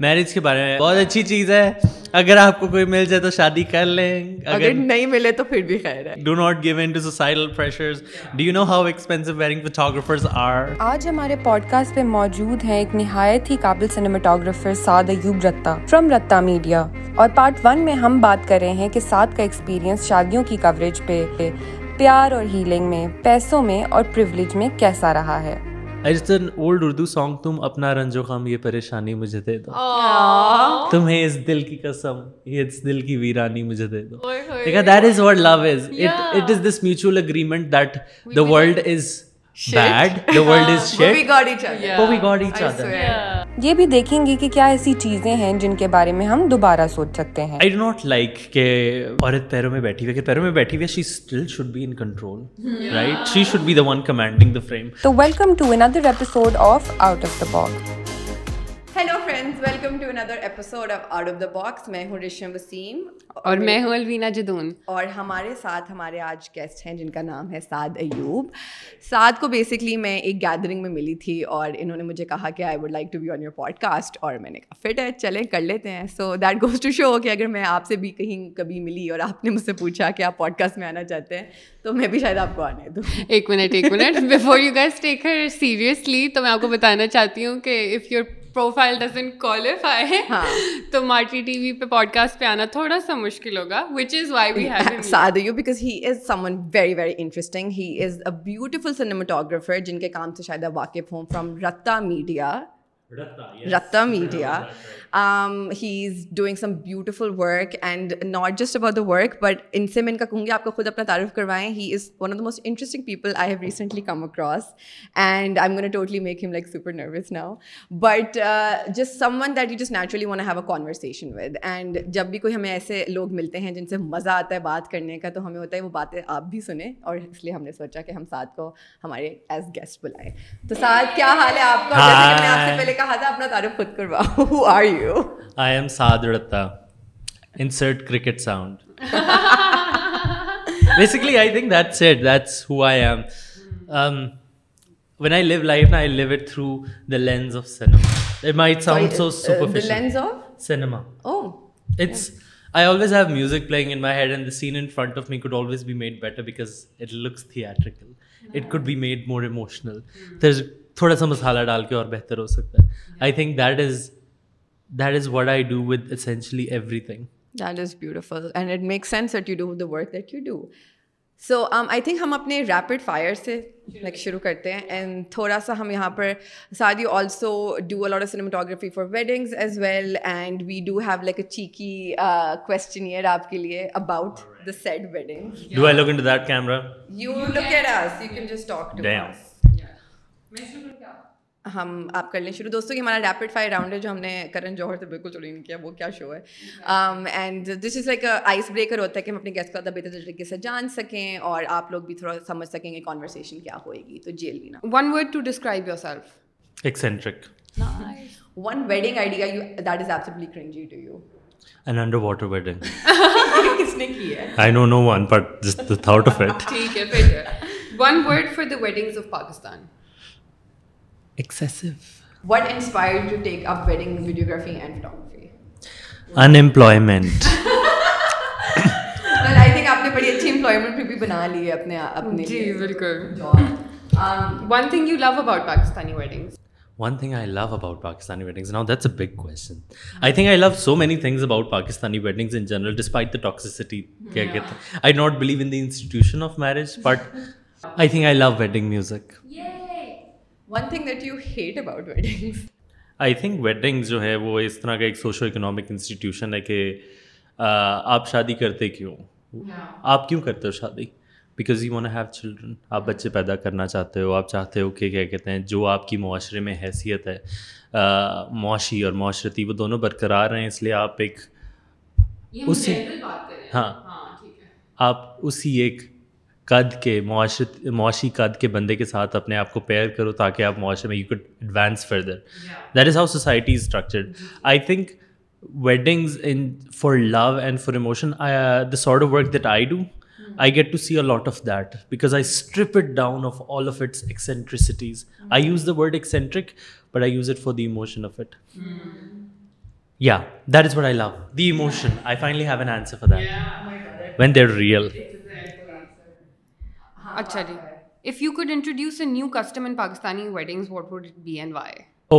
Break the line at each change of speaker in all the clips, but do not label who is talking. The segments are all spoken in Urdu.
میرج کے بارے میں بہت اچھی چیز ہے اگر آپ کو کوئی مل جائے تو شادی کر لیں
اگر نہیں ملے تو پھر بھی خیر ہے
do not give in to societal pressures do you know how expensive wedding photographers are
آج ہمارے پوڈ کاسٹ پہ موجود ہیں ایک نہایت ہی قابل cinematographer Saad Ayub Ratta from Ratta media اور پارٹ ون میں ہم بات کر رہے ہیں کہ سعد کا ایکسپیرینس شادیوں کی کوریج پہ پیار اور ہیلنگ میں پیسوں میں اور پریولیج میں کیسا رہا ہے
اولڈ اردو سانگ تم اپنا رنج وم یہ پریشانی مجھے مجھے دے دے دو دو تمہیں اس اس دل دل کی کی قسم یہ ویرانی that is is is love it this mutual agreement that the world is
یہ بھی دیکھیں گے کہ کیا ایسی چیزیں ہیں جن کے بارے میں ہم دوبارہ سوچ سکتے ہیں
آئی ڈو ناٹ لائک کہ عورت پیروں میں بیٹھی ہوئی پیروں میں بیٹھی ہوئی she still should be in control right she should be the one commanding the frame
تو welcome to another episode of out of the box
friends welcome to episode out box میں ہوں رشم وسیم
اور میں ہوں الوینا جدون
اور ہمارے ساتھ ہمارے آج گیسٹ ہیں جن کا نام ہے سعد ایوب سعد کو بیسکلی میں ایک گیدرنگ میں ملی تھی اور انہوں نے مجھے کہا کہ I would like to be on your podcast اور میں نے کہا فٹ ہے چلیں کر لیتے ہیں so that goes to show کہ اگر میں آپ سے بھی کہیں کبھی ملی اور آپ نے مجھ سے پوچھا کہ آپ پوڈ کاسٹ میں آنا چاہتے ہیں تو میں بھی شاید آپ کو آنے دوں
ایک منٹ ایک منٹ بفور یو سیریسلی تو میں آپ کو بتانا چاہتی ہوں کہ اف پروفائل کوالیفائی ہاں۔ تو مارٹی ٹی وی پہ پوڈ کاسٹ پہ آنا تھوڑا سا مشکل ہوگا وچ از وائی
یو ساد he is someone very very interesting he is a beautiful cinematographer جن کے کام سے شاید واقف ہوں فرام رتا میڈیا رتا media he is doing some beautiful work and not just about the work but ان سے میں ان کا کہوں گی آپ کو خود اپنا تعارف کروائیں he is one of the most interesting people I have recently come across and I am go totally make him like super nervous now but just someone that you just naturally want have a conversation with and جب بھی کوئی ہمیں ایسے لوگ ملتے ہیں جن سے مزہ آتا ہے بات کرنے کا تو ہمیں ہوتا ہے وہ باتیں آپ بھی سنیں اور اس لیے ہم نے سوچا کہ ہم ساتھ کو ہمارے ایز گیسٹ بلائیں تو ساتھ کیا حال ہے آپ کا میں آپ سے پہلے کہا تھا اپنا تعارف خود کرواؤ ہو آر یو
آئیڑتا تھوڑا سا مسالہ ڈال کے اور بہتر ہو سکتا ہے that is what I do with essentially everything
that is beautiful and it make sense that you do the work that you do so I think ہم اپنے ریپڈ فائر سے لائک شروع کرتے ہیں اینڈ تھوڑا سا ہم یہاں پر سادی also do a lot of cinematography for weddings as well and we do have like a cheeky question here آپ کے لیے about the set wedding just talk ہم آپ کر لیں شروع دوستوں کہ ہمارا ریپڈ فائر راؤنڈ ہے جو ہم نے کرن جوہر سے بالکل چوری نہیں کیا وہ کیا شو ہے and this is like ice breaker ہوتا ہے کہ ہم اپنے گیسٹ کو زیادہ بہتر طریقے سے جان سکیں اور آپ لوگ بھی تھوڑا سمجھ سکیں گے کانورسیشن کیا ہوئے گی تو جیل بھی نا
one word to describe yourself
eccentric
one wedding idea you that is absolutely cringey to you
an underwater wedding
کس نے کی ہے
I know no one but just the thought of it
ٹھیک ہے one word for the weddings of Pakistan
excessive what inspire to take up wedding videography and
photography
unemployment I think آپ نے بڑی اچھی امپلائمنٹ بھی بنا لی ہے اپنے اپنے
جی بالکل one thing you love about Pakistani weddings
one thing I love about Pakistani weddings now that's a big question I think I love so many things about Pakistani weddings in general despite the toxicity کیا کہتے ہیں I not believe in the institution of marriage but I think I love wedding music
one thing that you hate about weddings
I think wedding جو ہے وہ اس طرح کا ایک سوشو اکنامک انسٹیٹیوشن ہے کہ آپ شادی کرتے کیوں آپ کیوں کرتے ہو شادی because you want have children آپ بچے پیدا کرنا چاہتے ہو آپ چاہتے ہو کہ کیا کہتے ہیں جو آپ کی معاشرے میں حیثیت ہے معاشی اور معاشرتی وہ دونوں برقرار ہیں اس لیے آپ ایک اسی ہاں, ہاں، آپ اسی ایک قد کے معاشرت معاشی قد کے بندے کے ساتھ اپنے آپ کو پیئر کرو تاکہ آپ معاشرے میں you could advance further that is how society structured I think weddings in for love and for emotion of work that I I do get to see a lot of that because I strip it down of all of its eccentricities I use the word eccentric but I use it for the of it یا that is what I love the I finally have an answer for that when they are real
اچھا جی if you could introduce a new custom in Pakistani weddings what would it be and why
oh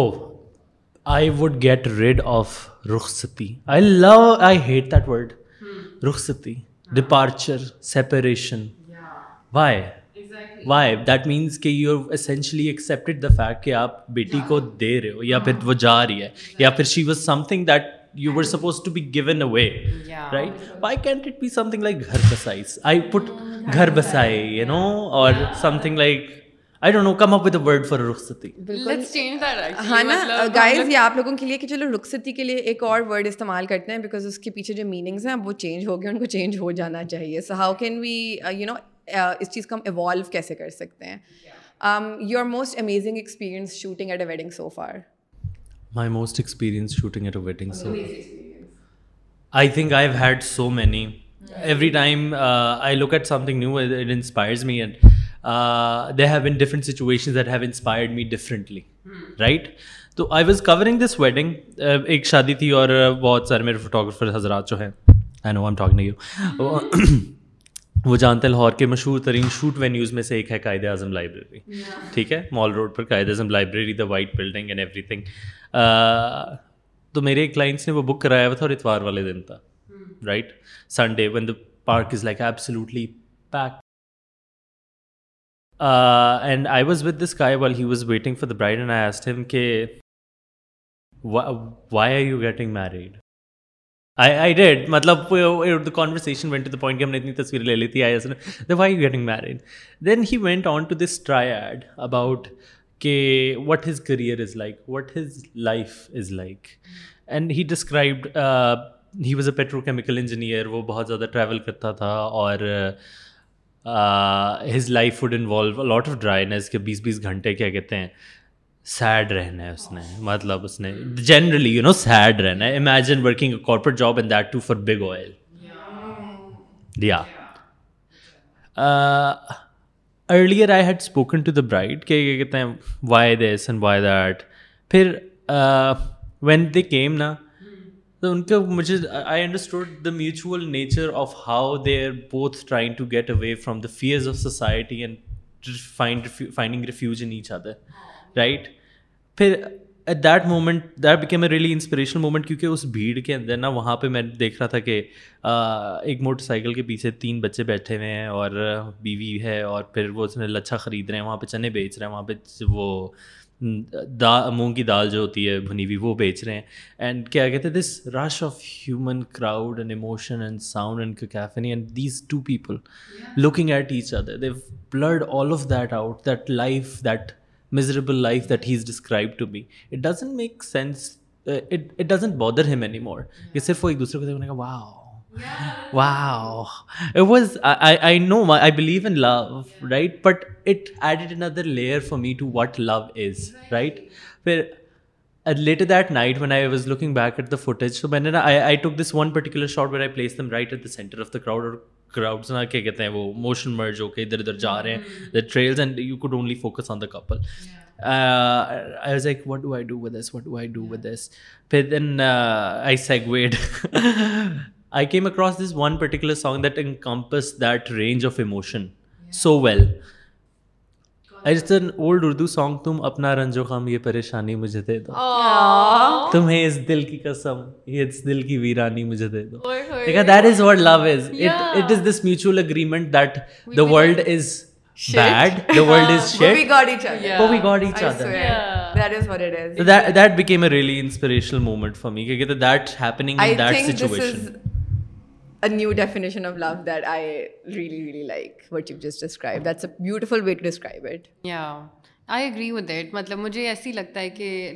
I would get rid of رخصتی I love I hate that word رخصتی departure separation why why that means کہ you essentially accepted the fact کہ آپ بیٹی کو دے رہے ہو یا پھر وہ جا رہی ہے یا پھر she was something that you were suppose to be given away right why can't it be something like گھر کا سائز آئی پٹ گھر
بسائے یو نو اور
ہاں مطلب گائز یہ آپ لوگوں کے لیے کہ چلو رخصتی کے لیے ایک اور ورڈ استعمال کرتے ہیں بیکاز اس کے پیچھے جو میننگس ہیں وہ چینج ہو گئے ان کو چینج ہو جانا چاہیے so how can we you know اس چیز کو ہم ایوالو کیسے کر سکتے ہیں you most amazing experience shooting at a wedding so for
my most experience shooting at a wedding so so I I think had many every time I look at something new it inspires me and they have been different situation that have inspired me right تو I was covering this wedding ایک شادی تھی اور بہت سارے میرے فوٹوگرافر حضرات جو ہیں I know M talking you وہ جانتے ہیں لاہور کے مشہور ترین شوٹ وینیوز میں سے ایک ہے قائد اعظم لائبریری ٹھیک ہے مال روڈ پر Quaid Azam library the white building and everything تو میرے کلائنٹس نے وہ بک کرایا ہوا تھا اور اتوار والے دن تھا right Sunday when the park like waiting for the why getting lay to this try about کہ what his career what his life like and he he was a petrochemical engineer وہ بہت زیادہ ٹریول کرتا تھا اور his life would involve lot of dryness کے بیس بیس گھنٹے کیا کہتے ہیں سیڈ رہنا ہے اس نے مطلب اس نے جنرلی یو نو سیڈ رہنا ہے imagine working a corporate job in that to for big oil دیا earlier I had spoken to the کہ کیا کہتے ہیں why this and why that پھر وین دے کیم نا تو ان کے مجھے I understood the mutual nature of how they are both trying to get away from the fears of society and finding refuge in each other right پھر at that moment that became a really inspirational moment کیونکہ اس بھیڑ کے اندر نا وہاں پہ میں دیکھ رہا تھا کہ ایک موٹر سائیکل کے پیچھے تین بچے بیٹھے ہوئے ہیں اور بیوی ہے اور پھر وہ اس میں لچھا خرید رہے ہیں وہاں پہ چنے بیچ رہے ہیں وہاں پہ وہ دا مونگ کی دال جو ہوتی ہے بھنی ہوئی وہ بیچ رہے ہیں اینڈ کیا کہتے ہیں this rush of human crowd and emotion and sound and and cacophony these two people looking at each other they blood all of that out that life that miserable life that he is describe to be it doesn't make sense it doesn't bother him any more کہ صرف وہ ایک دوسرے کو دیکھنے کا واہ واہ was I know I believe in love right but it added another layer for me to what love is right پھر later that night when I was looking back at the footage so میں نے took this one particular shot where I placed them right at the centre of the crowd اور کراؤڈس کیا کہتے ہیں وہ موشن مرج ہو کے ادھر ادھر جا رہے ہیں the trails and you could only focus on the couple this پھر then I seek Wade I came across this one particular song that encompass that range of emotion so well as an old Urdu song تم اپنا رنجو خام یہ پریشانی مجھے دے دو تمہیں اس دل کی قسم یہ اس دل کی ویرانی مجھے دے دو دیکھا that is what love is it is this mutual agreement that the world is
bad
the
world is shit but we got each other that is what it is that that became a really inspirational moment for me کیونکہ
that happening in that situation مطلب مجھے ایسی لگتا ہے کہ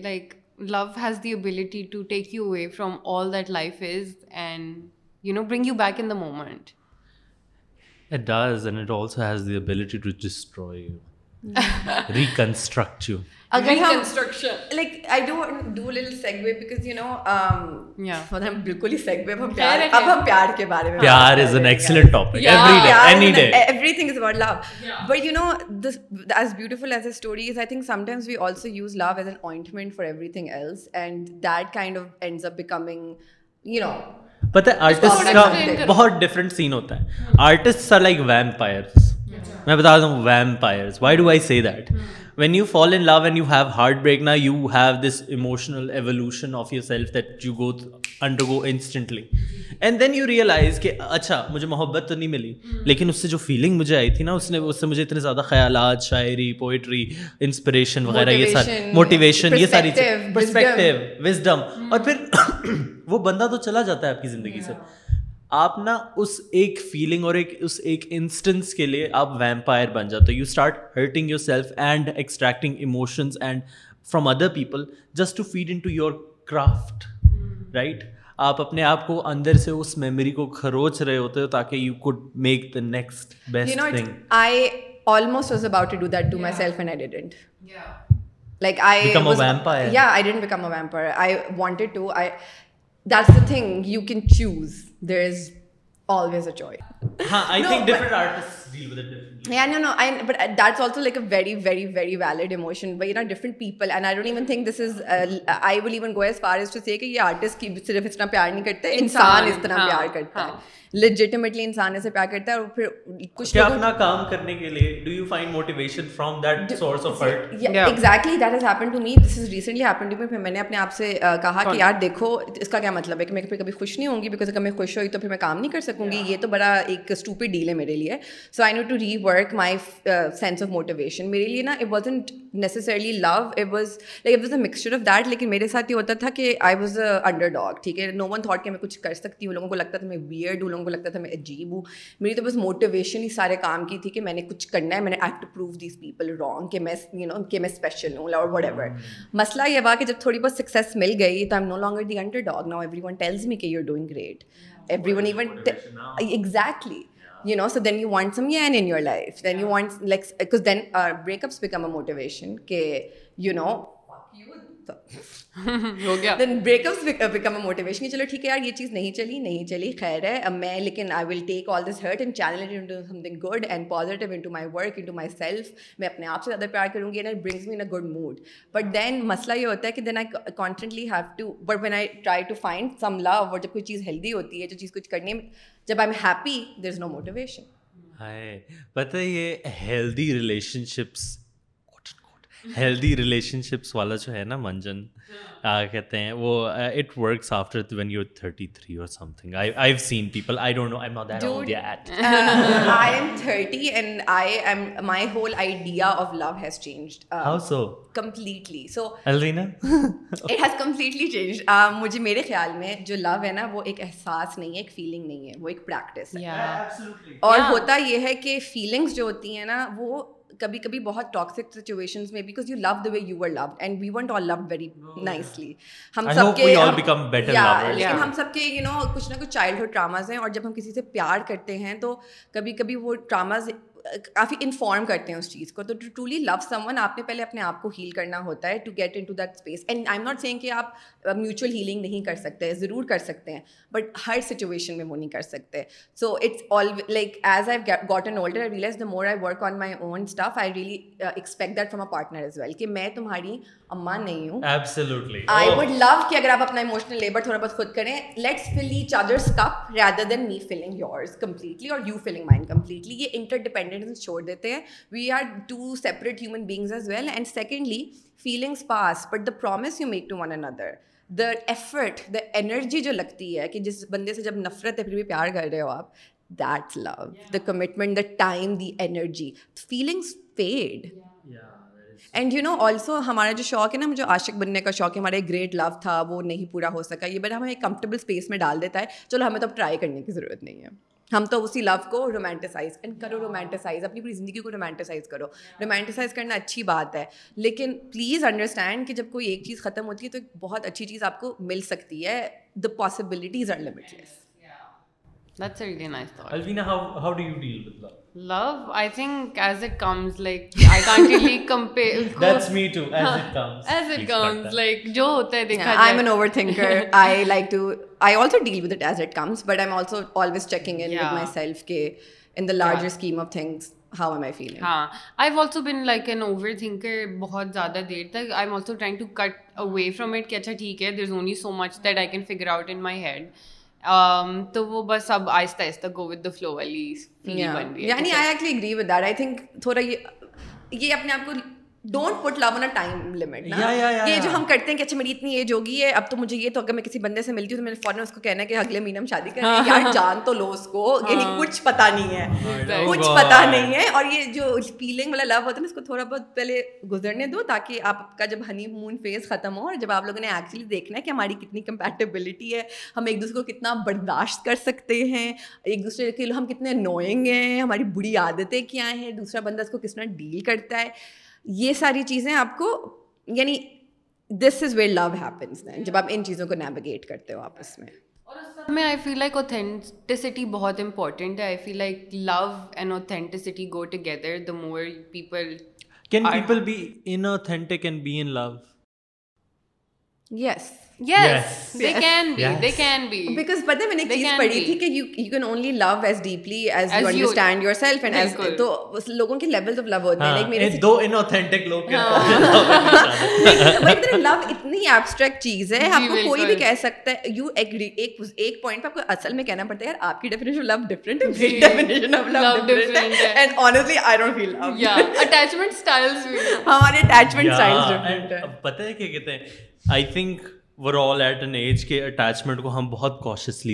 اگر ہم like I don't do little segue because you know مطلب ہم بالکل ہی سیگوے اب ہم پیار اب ہم پیار کے بارے میں
پیار is an excellent topic every day any day
everything is about love but you know this is beautiful as a story is I think sometimes we also use love as an ointment for everything else and that kind of ends up becoming you know
پتہ ہے آرٹسٹ کا بہت ڈفرنٹ سین ہوتا ہے آرٹسٹ آر لائک ویمپائرس میں بتا دوں vampires why do I see that when you fall in love and you have heartbreak نا you have this emotional evolution of yourself that you go under go instantly and then you realise کہ اچھا مجھے محبت تو نہیں ملی لیکن اس سے جو فیلنگ مجھے آئی تھی نا اس نے اس سے مجھے اتنے زیادہ خیالات شاعری پوئٹری انسپریشن وغیرہ یہ
ساری
موٹیویشن یہ ساری
چیز
پرسپیکٹو وزڈم اور پھر وہ بندہ تو چلا جاتا ہے آپ کی زندگی سے آپ نا اس ایک فیلنگ اور ایک اس ایک انسٹنس کے لیے آپ ویمپائر بن جاتے ہو you start hurting yourself and extracting emotions and from other people just to feed into your craft right آپ اپنے آپ کو اندر سے اس میموری کو کھروچ رہے ہوتے ہو تاکہ you could make the next best thing I
almost was about to do that to my
self
and I
didn't
like I become a vampire یا I didn't become a
vampire
I
wanted to I that's the thing you
can choose there is always a choice ہاں اپنے آپ سے یار دیکھو اس کا کیا مطلب ہوں گی میں خوش ہوئی تو پھر میں کام نہیں کر سکوں گی یہ تو بڑا ایک اسٹوپیٹ ڈیل ہے میرے لیے so no to rework my sense of motivation میرے لیے نا اٹ واز اینٹ necessarily love it was like it was a mixture of that لیکن میرے ساتھ یہ ہوتا تھا کہ I was a underdog ٹھیک ہے نو ون تھاٹ کہ میں کچھ کر سکتی ہوں لوگوں کو لگتا تھا میں ویئرڈ ہوں لوگوں کو لگتا تھا میں عجیب ہوں میری تو بس موٹیویشن ہی سارے کام کی تھی کہ میں نے کچھ کرنا ہے میں نے I to prove these people wrong کہ میں یو نو کہ میں اسپیشل ہوں اور وٹ ایور مسئلہ یہ ہوا کہ جب تھوڑی بہت سکسیس مل گئی تو I am no longer the underdog now everyone tells me کہ you doing great everyone even exactly You know, so then you want some yen in your life. Then you want, like, because then uh, breakups become a motivation. Okay, you know, fuck you.
ہو گیا
then breakup became a motivation چلو ٹھیک ہے یار یہ چیز نہیں چلی نہیں چلی خیر ہے اب میں لیکن I will take all this hurt and channel it into something good and positive into my work into myself میں اپنے آپ سے زیادہ پیار کروں گی and it brings me in a good mood but then مسئلہ یہ ہوتا ہے کہ then I constantly have to but when I try to find some love اور جب کوئی چیز ہیلدی ہوتی ہے جو چیز کچھ کرنے میں جب I am happy there is no motivation
پتہ یہ healthy relationships healthy relationships والا جو ہے نا منجن کہتے ہیں وہ it works after when you thirty three اور something I seen people I don't know I know that
I am thirty and I am my whole idea of love has changed
how so
completely so
الرینا
اٹ ہیز کمپلیٹلی چینج مجھے میرے خیال میں جو لو ہے نا وہ ایک احساس نہیں ہے ایک فیلنگ نہیں ہے وہ ایک پریکٹس ہے اور ہوتا یہ ہے کہ فیلنگس جو ہوتی ہیں نا وہ کبھی کبھی بہت ٹاکسک سچویشن میں because you love the way you are load and we want all love very nicely ہم سب کے لیکن ہم سب کے یو نو کچھ نہ کچھ چائلڈ ہوڈ ٹراماز ہیں اور جب ہم کسی سے پیار کرتے ہیں تو کبھی کبھی وہ ٹراماز کافی انفارم کرتے ہیں اس چیز کو تو to truly love someone آپ نے پہلے اپنے آپ کو ہیل کرنا ہوتا ہے to get into that space and I am not seeing کہ آپ میوچل ہیلنگ نہیں کر سکتے ضرور کر سکتے ہیں بٹ ہر سچویشن میں وہ نہیں کر سکتے so it's all like as I got older I I the more work on my own stuff I really expect that from a partner well کہ میں تمہاری اماں نہیں ہوں آئی وڈ لو کہ اگر آپ اپنا اموشنل لیبر تھوڑا بہت خود کریں let's fill each others cup rather then me filling yours completely اور یو فلنگ مائنڈ کمپلیٹلی یہ انٹر ڈیپینڈ اسٹینڈرڈ چھوڑ دیتے ہیں we are two separate human beings as well and secondly feelings pass but the promise you make to one another the effort the energy جو لگتی ہے کہ جس بندے سے جب نفرت ہے پھر بھی پیار کر رہے ہو آپ that's love the commitment the time the energy feelings feed and you know also ہمارا جو شوق ہے نا مجھے عاشق بننے کا شوق ہے ہمارا ایک گریٹ لو تھا وہ نہیں پورا ہو سکا یہ بٹ ہمیں ایک کمفرٹیبل اسپیس میں ڈال دیتا ہے چلو ہمیں تو اب ٹرائی کرنے کی ضرورت نہیں ہے ہم تو اسی لو کو رومانٹیسائز اینڈ کرو رومانٹیسائز اپنی پوری زندگی کو رومانٹیسائز کرو رومانٹیسائز کرنا اچھی بات ہے لیکن پلیز انڈرسٹینڈ کہ جب کوئی ایک چیز ختم ہوتی ہے تو ایک بہت اچھی چیز آپ کو مل سکتی ہے the possibilities are limitless
love آئی جو ہوتا ہے لارجر بہت زیادہ دیر تک اوے فروم اٹھا ٹھیک ہے سو مچ دئی فیگر آؤٹ ہیڈ Um,
تو وہ بس
اب آہستہ آہستہ گو
ود دا
فلو
والی
یعنی
I actually
agree with that I think تھوڑا یہ یہ اپنے آپ کو don't put love N time limit یہ جو ہم کرتے ہیں کہ اچھا میری اتنی ایج ہوگی ہے اب
تو مجھے یہ
تو اگر میں کسی بندے سے ملتی
ہوں تو میں نے فوراً
اس
کو
کہنا
ہے
کہ اگلے مہینے ہم شادی کریں جان تو لو اس کو یعنی کچھ پتا نہیں ہے کچھ پتا نہیں ہے اور یہ جو فیلنگ والا لو ہوتا ہے اس کو تھوڑا بہت پہلے گزرنے دو تاکہ آپ کا جب ہنی مون فیز ختم ہو اور جب آپ لوگوں نے ایکچولی دیکھنا ہے کہ ہماری کتنی کمپیٹیبلٹی ہے ہم ایک دوسرے کو کتنا برداشت
کر سکتے ہیں ایک دوسرے کے ہم کتنے نوئنگ ہیں ہماری بری عادتیں کیا ہیں دوسرا بندہ اس کو کس طرح ڈیل کرتا ہے یہ ساری چیزیں آپ کو یعنی this is where love happens then جب آپ ان چیزوں کو نیویگیٹ
کرتے ہو آپس میں
میں آئی فیل لائک اوتھینٹسٹی بہت امپورٹنٹ ہے I feel like love and authenticity go together the more people can people be in authentic and be in love yes اصل میں کہنا پڑتا ہے we're all at
an
age کے
اٹیچمنٹ کو ہم بہت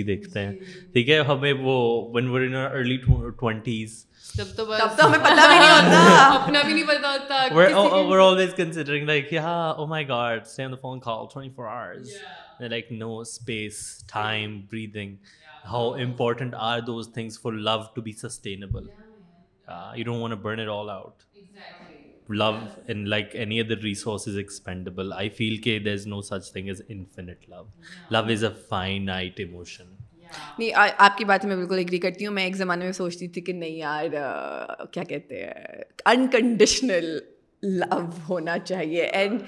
دیکھتے ہیں ٹھیک
ہے
ہمیں
وہ when we're in early twenties love in expendable I feel
کے
فائن
آئٹ
ایموشن
نہیں
آپ
کی
بات میں بالکل ایگری کرتی ہوں
میں ایک زمانے میں سوچتی
تھی کہ نہیں یار کیا کہتے ہیں انکنڈیشنل لو ہونا چاہیے and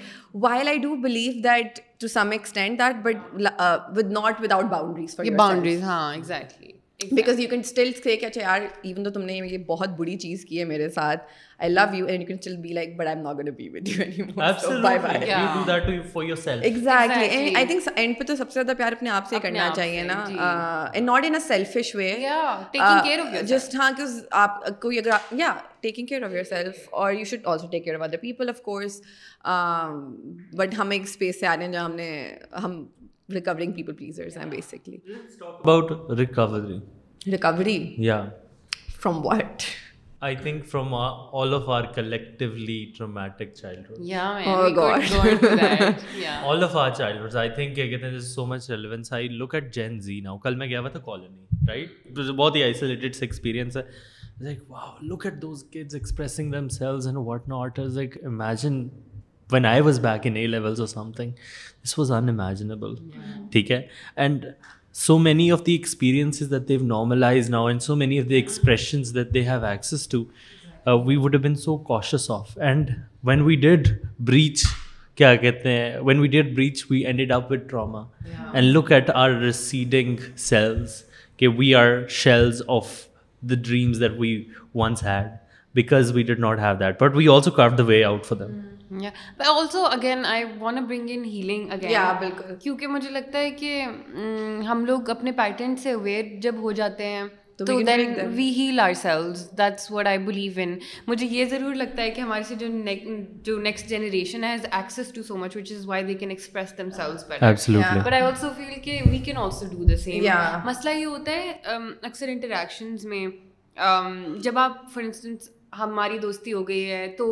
while I do believe that to some extend that but with not without boundaries boundaries ہاں ایگزیکٹلی تم نے بہت بری چیز کی ہے میرے ساتھ
پہ تو
سب
سے
زیادہ اپنے
آپ سے کرنا چاہیے بٹ ہم ایک اسپیس سے آ
رہے ہیں
جہاں
ہم
نے
ہم ریکورنگ پیپل پلیزرز ہیں
بیسکلی اباؤٹ ریکوری ریکوری یا from what I think from all of our collectively traumatic childhood all of our childhood I think کیا کہتے ہیں جس so much relevance I look at Gen Z now کل میں گیا ہوا تھا کالونی رائٹ بہت ہی آئسولیٹڈ سے ایکسپیرینس ہے like wow look at those kids expressing themselves and what not is like imagine when I was back in a something this was in imaginable ٹھیک ہے and so many of the E experiences that Dev normalise now and so many of the aspirations that they have access to we would been so conscious of and when we did breach کیا کہتے ہیں when we did breach we end up with trauma and look at our ریسیڈنگ selves کہ we are shells of the dreams that we once had because we
did not have that but we also carve the way out
for them
کیونکہ مجھے لگتا ہے کہ mm, ہم
لوگ اپنے
پیٹرن
سے اویئر
جب ہو جاتے ہیں تو then we heal ourselves that's what I believe in مجھے یہ ضرور لگتا ہے کہ ہمارے سے جو جو next generation has access to so much which is why
they
can
express themselves but I also feel کہ we can also
do
the same مسئلہ یہ ہوتا ہے اکثر انٹریکشنز میں جب آپ فار انسٹنس ہماری دوستی ہو گئی ہے تو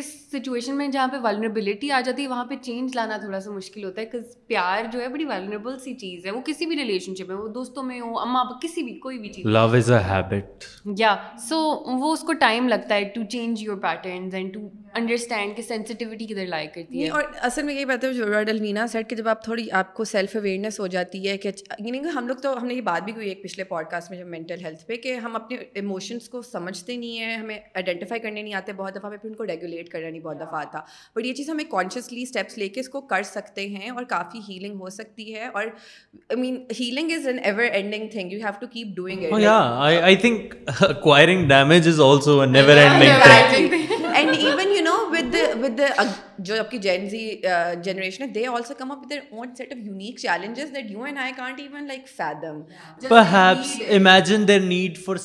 اس سچویشن میں جہاں پہ ولنریبلٹی آ جاتی ہے وہاں پہ چینج لانا تھوڑا سا مشکل ہوتا ہے بکاز پیار جو ہے بڑی ویلریبل سی چیز ہے وہ کسی بھی ریلیشن شپ میں وہ دوستوں میں ہو آپ کسی بھی کوئی بھی چیز
لو از اے ہیبٹ
یا سو وہ اس کو ٹائم لگتا ہے to change your patterns and to understand کہ سینسٹیوٹی لائک کرتی ہے
اور اصل میں یہی بتاؤں المینا سر کہ جب آپ تھوڑی آپ کو سیلف اویئرنیس ہو جاتی ہے کہ اچھا، یعنی ہم لوگ تو ہم نے یہ بات بھی ہوئی ایک پچھلے پوڈ کاسٹ میں جب مینٹل ہیلتھ پہ کہ ہم اپنے ایموشنس کو سمجھتے نہیں ہیں ہمیں آئیڈینٹیفائی کرنے نہیں آتے بہت دفعہ ہمیں پھر ان کو ریگولیٹ کرنا نہیں بہت دفعہ آتا بٹ یہ چیز ہمیں کانشیسلی اسٹیپس لے کے اس کو کر سکتے ہیں اور کافی ہیلنگ ہو سکتی ہے اور I mean healing is an ever ending thing you have to keep doing need for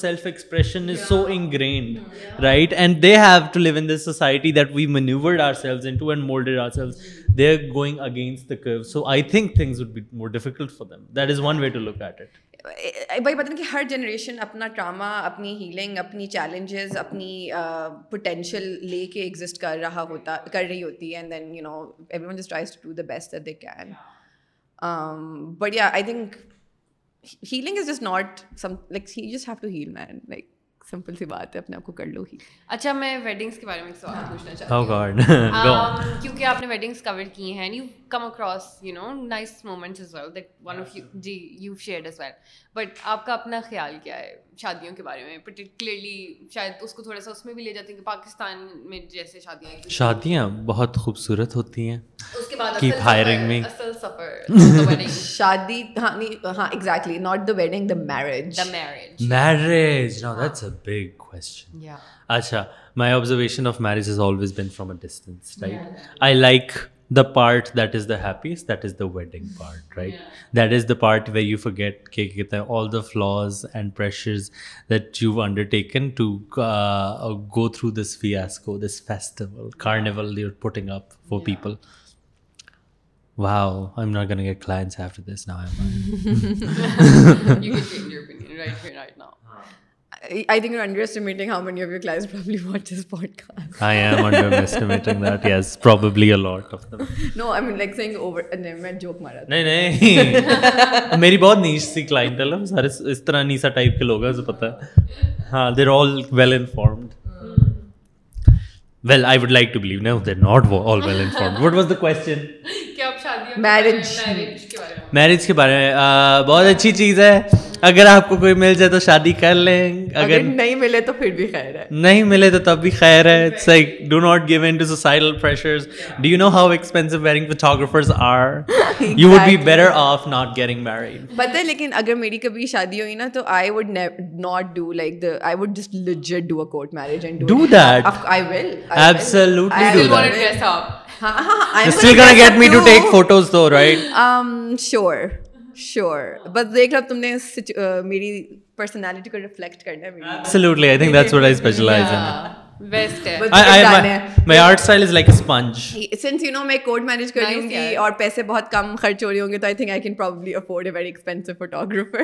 they have to live in society that
we منورڈ they are going against I think things would be more difficult for that is one way to look at it
بھائی پتہ نہیں کہ ہر جنریشن اپنا ٹراما اپنی ہیلنگ اپنی چیلنجز اپنی پوٹینشیل لے کے ایگزسٹ کر رہا ہوتا کر رہی ہوتی ہے and then you know everyone جس tries to do the best that they can but yeah I think healing is just not some like he just have to heal main like simple سی بات ہے اپنے آپ کو کر لو ہی
اچھا میں ویڈنگس کے بارے میں سوال پوچھنا چاہتی ہوں کیونکہ آپ نے ویڈنگس کور کی ہیں come across you know nice moments as well that one of you جی you share as well but آپ کا اپنا خیال کیا ہے شادیوں کے بارے میں پرٹیکولرلی شاید اس کو تھوڑا سا اس میں بھی لے جاتے ہیں کہ پاکستان میں جیسے شادیاں
شادیاں بہت خوبصورت ہوتی ہیں
اس کے بعد
ہائرنگ
میں
شادی ہاں ہاں exactly not the wedding the marriage
the marriage
marriage no that's a big question اچھا my observation of marriage has always been from a distance right I like the part that is the happiest that is the wedding
part right that is the part way you کہ
ہیں all the flaws and pressures that you undertaken to go through this fiasco this festival carnival you putting up for people wow I am not client بہت اچھی چیز ہے اگر آپ کو کوئی مل جائے تو شادی کر لیں
اگر نہیں ملے تو پھر بھی خیر ہے
نہیں ملے تو تب بھی خیر ہے
لیکن اگر میری کبھی شادی ہوئی نا تو آئی sure شیور بس دیکھ لو تم نے میری پرسنالٹی کو ریفلیکٹ کرنا ہے رہی ہوں گے تو I I think can afford a very expensive photographer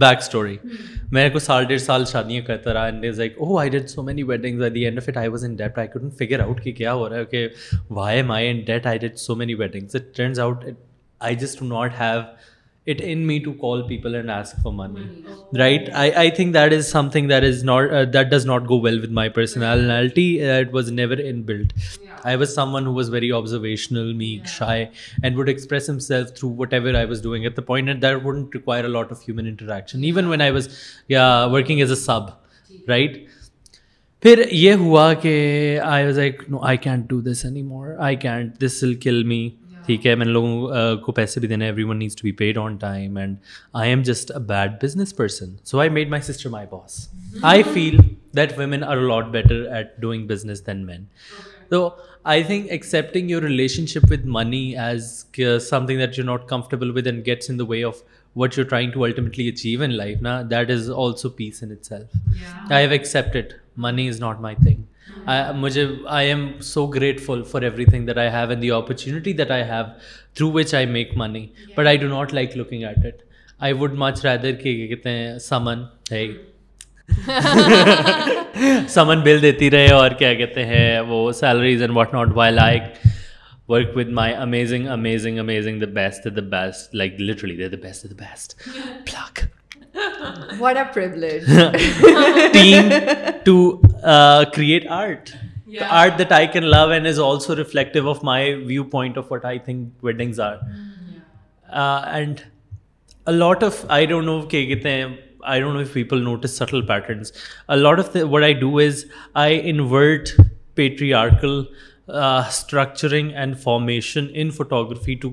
back story میں کو سال ڈیڑھ سال شادیاں کرتا رہا and is like oh I did so many weddings at the end of it I was in date I can figure out کہ کیا ہو رہا ہے کہ why am I and that I did so many weddings it turns out I just to not have it in me to call people and ask for money right I think that is something that is not that does not go well with my personality that was never in blood I was someone who was very observational me shy and would express self through whatever I was doing at point wouldn't require a lot human interaction even when I was working as a sub right پھر یہ ہوا کہ I was I can't do this anymore I can't this will kill me ٹھیک ہے میں نے لوگوں کو پیسے بھی دینے everyone needs to be paid on time and I am just a bad business person so I made my sister my boss I feel that women are lot better at doing business than men تو I think accepting your relationship with money as something that you not comfortable with and gets in the way of what you trying to ultimately achieve in life نا that is also peace itself I have accepted money is not my thing مجھے I am so grateful for everything that I have and the opportunity that I have through which I make money but I do not like looking at it I would much rather کہ کہتے ہیں سمن ہے سمن بل دیتی رہے اور کیا کہتے ہیں وہ salaries and what not why like work with my amazing amazing amazing the best the best like literally the the best best what privilege team to create art art that I can love and is also reflective of my view point of of what I I think weddings are and lot don't know کہ کہتے ہیں I don't know if people notice still patterns lot of what I do is I invert patriarchal structuring and formation in photography to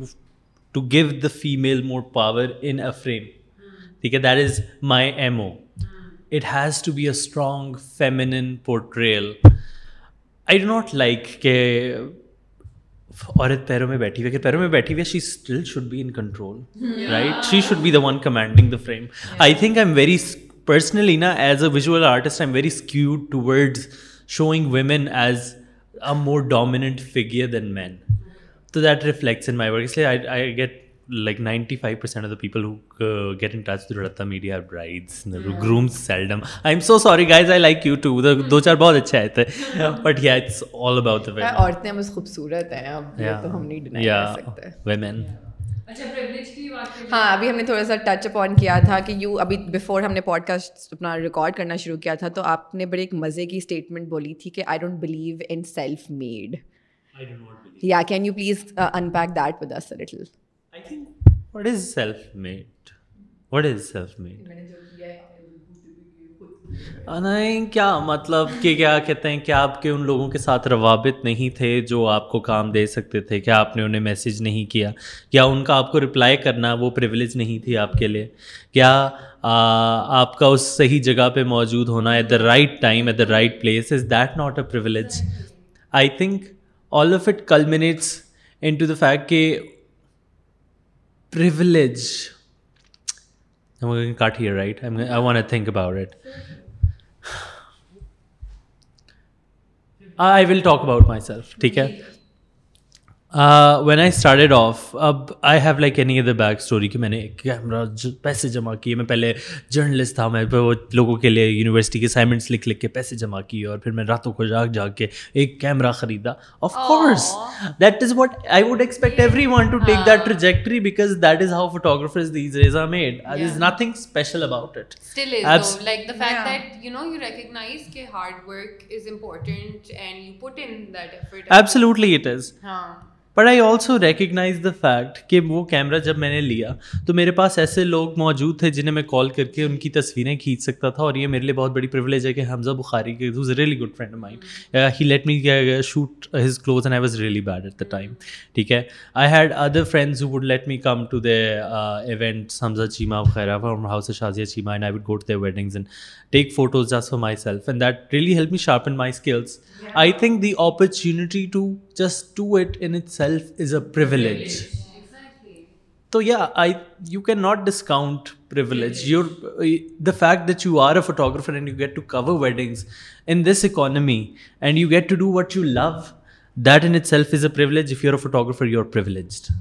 to give the female more power in a frame ٹھیک ہے that is my M O it has to be a strong feminine portrayal I do not like کہ عورت پیروں میں بیٹھی ہوئی اگر پیروں میں بیٹھی ہوئی ہے she still should be in control right she should be the one commanding the frame I think I am very personally نا as a visual artist I am very skewed towards showing women as a more dominant figure than men تو that reflects in my work اس لیے I get like ninety five percent of the people who get in touch رڑتا media brides groom seldom I am so sorry guys I like you to دو چار بہت اچھے آئے تھے but yeah it's all about the
عورتیں بس خوبصورت ہیں اب تو ہم نہیں ڈنائی کر سکتے
ویمن
ہاں ابھی ہم نے تھوڑا سا ٹچ اپ آن کیا تھا کہ یو ابھی بفور ہم نے پوڈ کاسٹ اپنا ریکارڈ کرنا شروع کیا تھا تو آپ نے بڑے ایک مزے کی اسٹیٹمنٹ بولی تھی کہ I don't believe in self made yeah can you please unpack that with us little
what is self made is self made کیا مطلب کہ کیا کہتے ہیں کہ آپ کے ان لوگوں کے ساتھ روابط نہیں تھے جو آپ کو کام دے سکتے تھے کیا آپ نے انہیں میسیج نہیں کیا ان کا آپ کو رپلائی کرنا وہ پریولیج نہیں تھی آپ کے لیے کیا آپ کا اس صحیح جگہ پہ موجود ہونا at the right time at the right place is that not a privilege I think all of it culminates into the fact کہ here right will talk about myself ٹھیک ہے وین آئی اسٹارٹیڈ آف اب I have like any other back story کہ میں نے کیمرہ پیسے جمع کیے میں پہلے جرنلسٹ تھا میں وہ لوگوں کے لیے یونیورسٹی کے اسائنمنٹس لکھ لکھ کے پیسے جمع کیے اور پھر میں راتوں کو جاگ جاگ کے ایک کیمرہ خریدا of course that is what I would expect everyone to take that trajectory because that is how photographers these raise are made is nothing special about it
like that hard work is important
absolutely it is but I also recognise the fact کہ وہ کیمرہ جب میں نے لیا تو میرے پاس ایسے لوگ موجود تھے جنہیں میں کال کر کے ان کی تصویریں کھینچ سکتا تھا اور یہ میرے لیے بہت بڑی پرولیج ہے کہ حمزہ بخاری کے really good friend he let me shoot his close and I was really bad at the time ٹھیک ہے I had other friends would let me come to they event Hamza Cheema from house Shazia Cheema and I would go to weddings and take photos just for myself and that really help me sharpen my skills I think the opportunity to just to it in itself is a privilege تو yeah I you can not discount privilege your the fact that you are a photographer and you get to cover weddings in this economy and you get to do what you love that in itself is a privilege if you are photographer you are privileged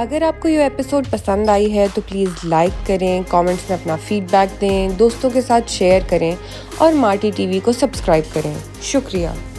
اگر آپ کو یہ ایپیسوڈ پسند آئی ہے تو پلیز لائک کریں کامنٹس میں اپنا فیڈ بیک دیں دوستوں کے ساتھ شیئر کریں اور مارٹی ٹی وی کو سبسکرائب کریں شکریہ